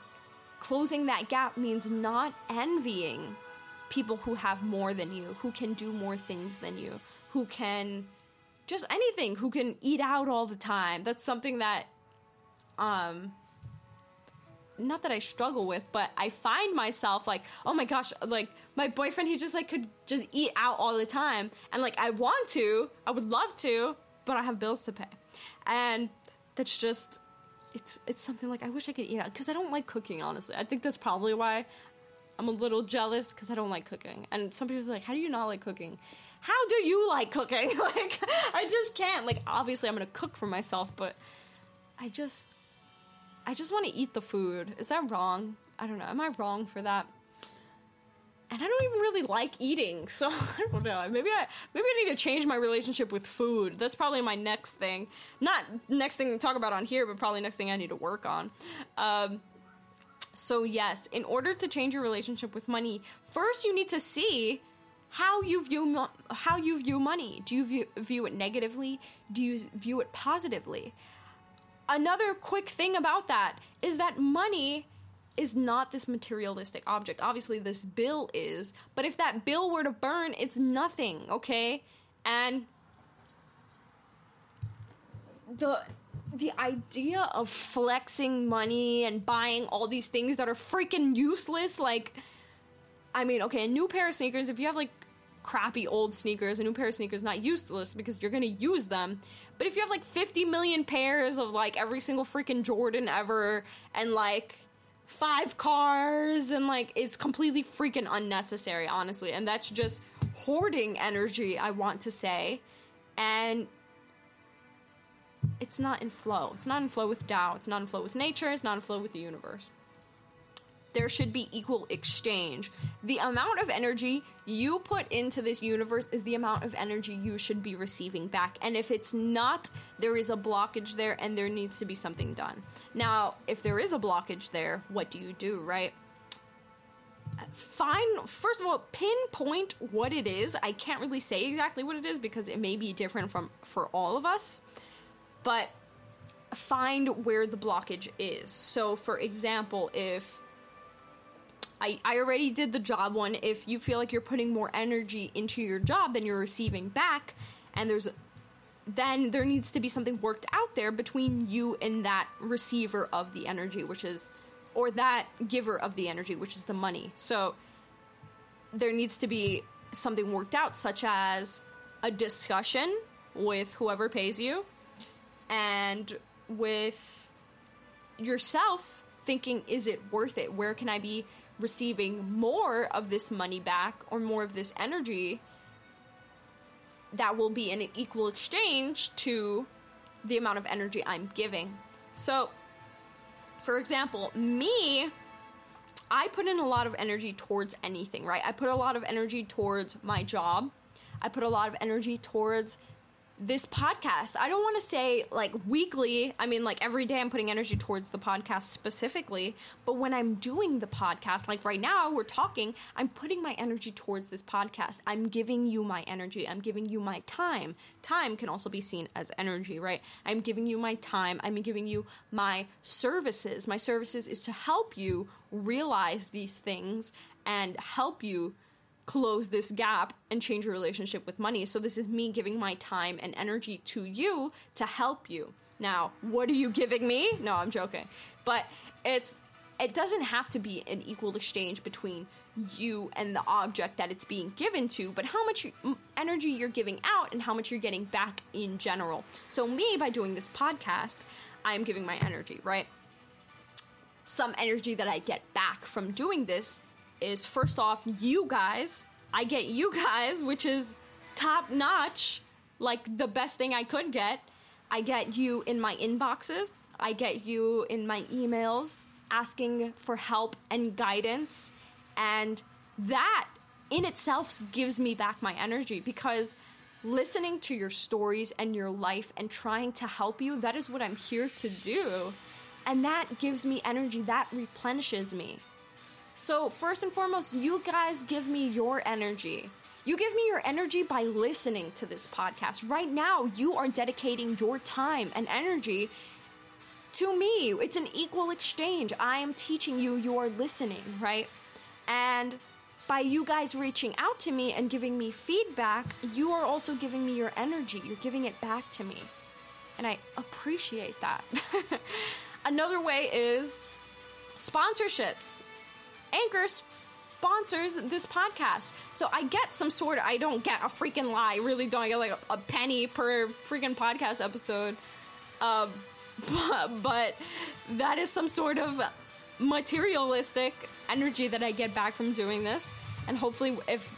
Closing that gap means not envying people who have more than you, who can do more things than you, who can just anything, who can eat out all the time. That's something that um not that I struggle with, but I find myself like, oh my gosh, like my boyfriend, he just like could just eat out all the time, and like I want to, I would love to, but I have bills to pay, and that's just, it's it's something like I wish I could eat out because I don't like cooking. Honestly, I think that's probably why I'm a little jealous because I don't like cooking, and some people are like, how do you not like cooking? How do you like cooking? like I just can't. Like obviously, I'm gonna cook for myself, but I just I just want to eat the food. Is that wrong? I don't know. Am I wrong for that? And I don't even really like eating, so I don't know. Maybe I maybe I need to change my relationship with food. That's probably my next thing. Not next thing to talk about on here, but probably next thing I need to work on. Um, so yes, in order to change your relationship with money, first you need to see how you view mo- how you view money. Do you view, view it negatively? Do you view it positively? another quick thing about that is that money is not this materialistic object. Obviously, this bill is, but if that bill were to burn, it's nothing, okay? And the the idea of flexing money and buying all these things that are freaking useless like I mean, okay, a new pair of sneakers if you have like crappy old sneakers, a new pair of sneakers, not useless because you're gonna use them. But if you have like 50 million pairs of like every single freaking Jordan ever and like five cars and like it's completely freaking unnecessary, honestly. And that's just hoarding energy, I want to say. And it's not in flow. It's not in flow with Tao. It's not in flow with nature. It's not in flow with the universe. There should be equal exchange. The amount of energy you put into this universe is the amount of energy you should be receiving back. And if it's not, there is a blockage there and there needs to be something done. Now, if there is a blockage there, what do you do, right? Find, first of all, pinpoint what it is. I can't really say exactly what it is because it may be different from for all of us but find where the blockage is. So, for example, if I, I already did the job one, if you feel like you're putting more energy into your job than you're receiving back, and there's then there needs to be something worked out there between you and that receiver of the energy, which is, or that giver of the energy, which is the money. So there needs to be something worked out, such as a discussion with whoever pays you, and with yourself thinking, is it worth it? Where can I be receiving more of this money back or more of this energy that will be in an equal exchange to the amount of energy I'm giving? So, for example, me, I put in a lot of energy towards anything, right? I put a lot of energy towards my job. I put a lot of energy towards this podcast. I don't want to say like weekly. I mean, like every day I'm putting energy towards the podcast specifically. But when I'm doing the podcast, like right now we're talking, I'm putting my energy towards this podcast. I'm giving you my energy. I'm giving you my time. Time can also be seen as energy, right? I'm giving you my time. I'm giving you my services. My services is to help you realize these things and help you close this gap and change your relationship with money. So this is me giving my time and energy to you to help you. Now, what are you giving me? No, I'm joking. But it's it doesn't have to be an equal exchange between you and the object that it's being given to, but how much energy you're giving out and how much you're getting back in general. So, me, by doing this podcast, I'm giving my energy, right? Some energy that I get back from doing this is first off, you guys. I get you guys, which is top notch, like the best thing I could get. I get you in my inboxes, I get you in my emails asking for help and guidance. And that in itself gives me back my energy because listening to your stories and your life and trying to help you, that is what I'm here to do. And that gives me energy, that replenishes me. So, first and foremost, you guys give me your energy. You give me your energy by listening to this podcast. Right now, you are dedicating your time and energy to me. It's an equal exchange. I am teaching you, you are listening, right? And by you guys reaching out to me and giving me feedback, you are also giving me your energy. You're giving it back to me. And I appreciate that. Another way is sponsorships. Anchor sponsors this podcast. So I get some sort of, I don't get a freaking lie, really don't. I get like a, a penny per freaking podcast episode. Um, but, but that is some sort of materialistic energy that I get back from doing this. And hopefully, if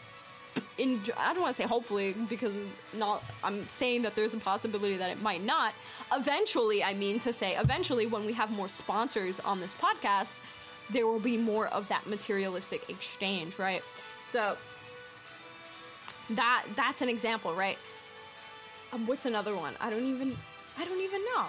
in, I don't want to say hopefully because not I'm saying that there's a possibility that it might not. Eventually, I mean to say eventually when we have more sponsors on this podcast, there will be more of that materialistic exchange, right? So that that's an example, right? Um, what's another one? I don't even I don't even know.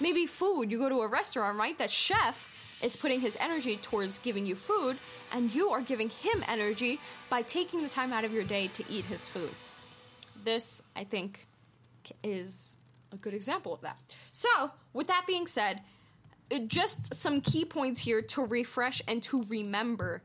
Maybe food. You go to a restaurant, right? That chef is putting his energy towards giving you food, and you are giving him energy by taking the time out of your day to eat his food. This, I think, is a good example of that. So, with that being said, just some key points here to refresh and to remember.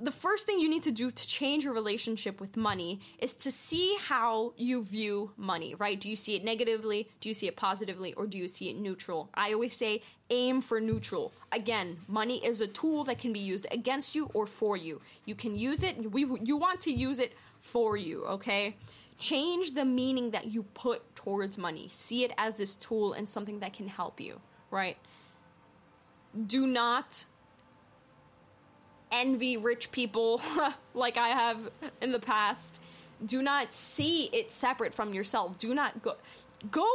The first thing you need to do to change your relationship with money is to see how you view money, right? Do you see it negatively? Do you see it positively? Or do you see it neutral? I always say aim for neutral. Again, money is a tool that can be used against you or for you. You can use it, we, you want to use it for you, okay? Change the meaning that you put towards money. See it as this tool and something that can help you, right? Do not envy rich people like I have in the past. Do not see it separate from yourself. Do not go go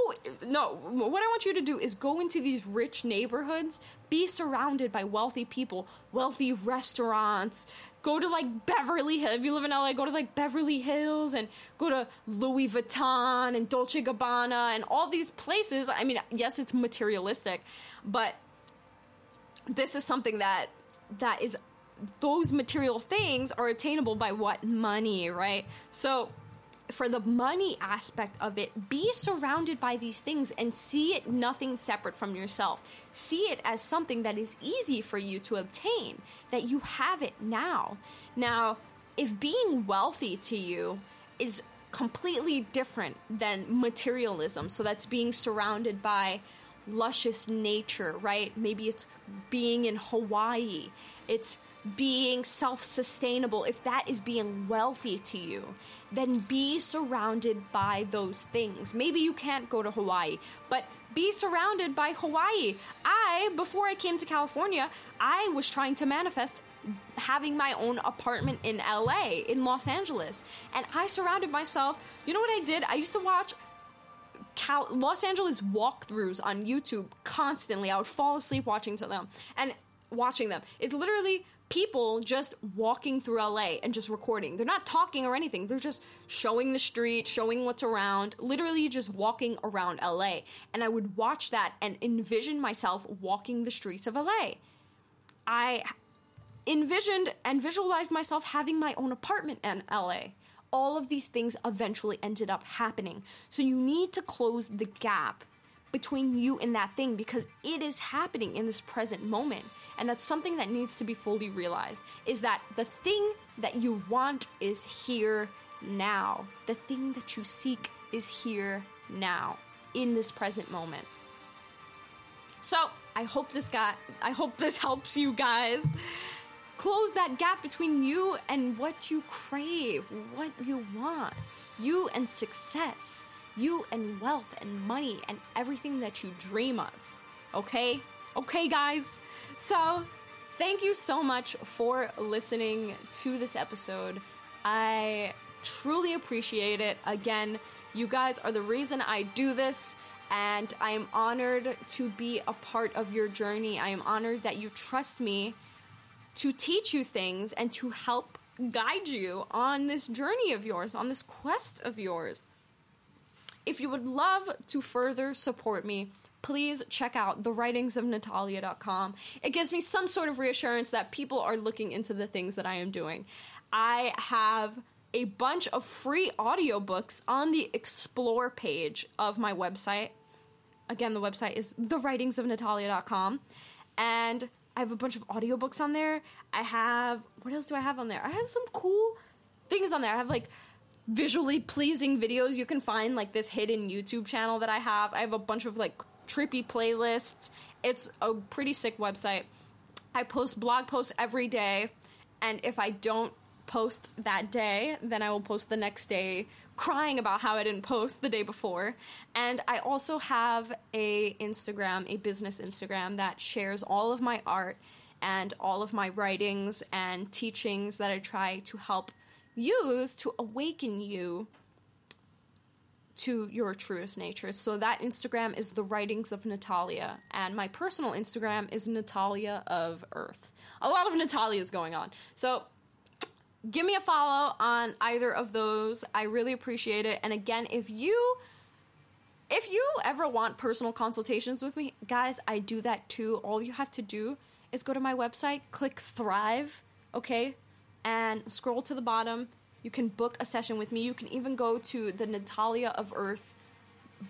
no what i want you to do is go into these rich neighborhoods be surrounded by wealthy people wealthy restaurants go to like beverly hills if you live in la go to like beverly hills and go to louis vuitton and dolce gabbana and all these places i mean yes it's materialistic but this is something that that is those material things are attainable by what money right so for the money aspect of it, be surrounded by these things and see it nothing separate from yourself. See it as something that is easy for you to obtain, that you have it now. Now, if being wealthy to you is completely different than materialism, so that's being surrounded by luscious nature, right? Maybe it's being in Hawaii. It's being self sustainable, if that is being wealthy to you, then be surrounded by those things. Maybe you can't go to Hawaii, but be surrounded by Hawaii. I, before I came to California, I was trying to manifest having my own apartment in LA, in Los Angeles. And I surrounded myself. You know what I did? I used to watch Cal- Los Angeles walkthroughs on YouTube constantly. I would fall asleep watching to them and watching them. It's literally people just walking through LA and just recording. They're not talking or anything. They're just showing the street, showing what's around, literally just walking around LA. And I would watch that and envision myself walking the streets of LA. I envisioned and visualized myself having my own apartment in LA. All of these things eventually ended up happening. So you need to close the gap between you and that thing because it is happening in this present moment. And that's something that needs to be fully realized is that the thing that you want is here now. The thing that you seek is here now in this present moment. So i hope this got i hope this helps you guys close that gap between you and what you crave what you want you and success you and wealth and money and everything that you dream of. Okay? Okay, guys? So, thank you so much for listening to this episode. I truly appreciate it. Again, you guys are the reason I do this, and I am honored to be a part of your journey. I am honored that you trust me to teach you things and to help guide you on this journey of yours, on this quest of yours. If you would love to further support me, please check out the writings of natalia.com. It gives me some sort of reassurance that people are looking into the things that I am doing. I have a bunch of free audiobooks on the explore page of my website. Again, the website is thewritingsofnatalia.com. And I have a bunch of audiobooks on there. I have what else do I have on there? I have some cool things on there. I have like visually pleasing videos you can find like this hidden YouTube channel that I have. I have a bunch of like trippy playlists. It's a pretty sick website. I post blog posts every day, and if I don't post that day, then I will post the next day crying about how I didn't post the day before. And I also have a Instagram, a business Instagram that shares all of my art and all of my writings and teachings that I try to help use to awaken you to your truest nature. So that Instagram is the writings of Natalia, and my personal Instagram is Natalia of Earth. A lot of Natalia is going on. So give me a follow on either of those. I really appreciate it. And again, if you if you ever want personal consultations with me, guys, I do that too. All you have to do is go to my website, click Thrive, okay? and scroll to the bottom. You can book a session with me. You can even go to the Natalia of Earth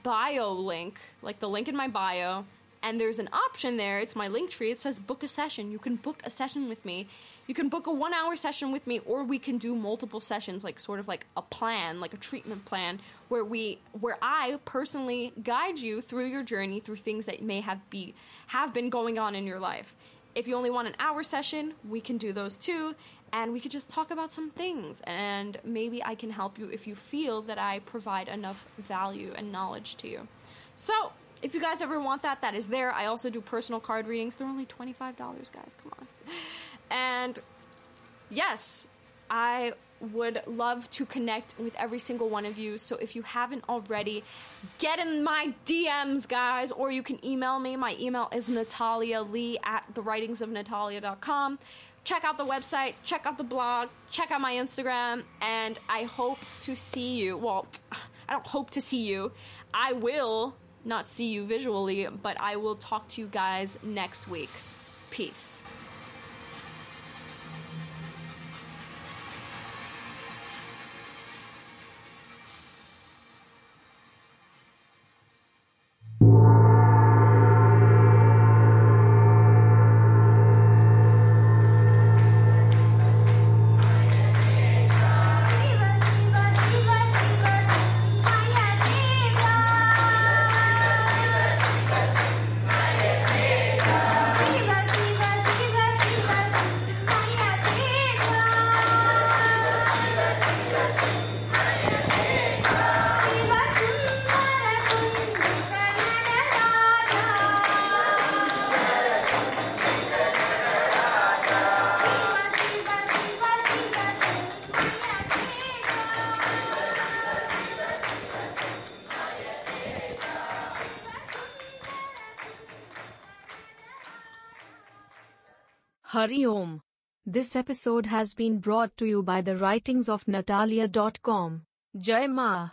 bio link, like the link in my bio, and there's an option there. It's my link tree. It says book a session. You can book a session with me. You can book a one hour session with me, or we can do multiple sessions, like sort of like a plan, like a treatment plan, where we where I personally guide you through your journey through things that may have be have been going on in your life. If you only want an hour session, we can do those too. and we could just talk about some things. And maybe I can help you if you feel that I provide enough value and knowledge to you. So, if you guys ever want that, that is there. I also do personal card readings. They're only $25, guys. Come on. And yes, I would love to connect with every single one of you. So if you haven't already, get in my DMs, guys, or you can email me. My email is Natalia Lee at thewritingsofnatalia.com. Check out the website, check out the blog, check out my Instagram, and I hope to see you. Well, I don't hope to see you. I will not see you visually, but I will talk to you guys next week. Peace. This episode has been brought to you by the writings of Natalia.com. Jai Ma.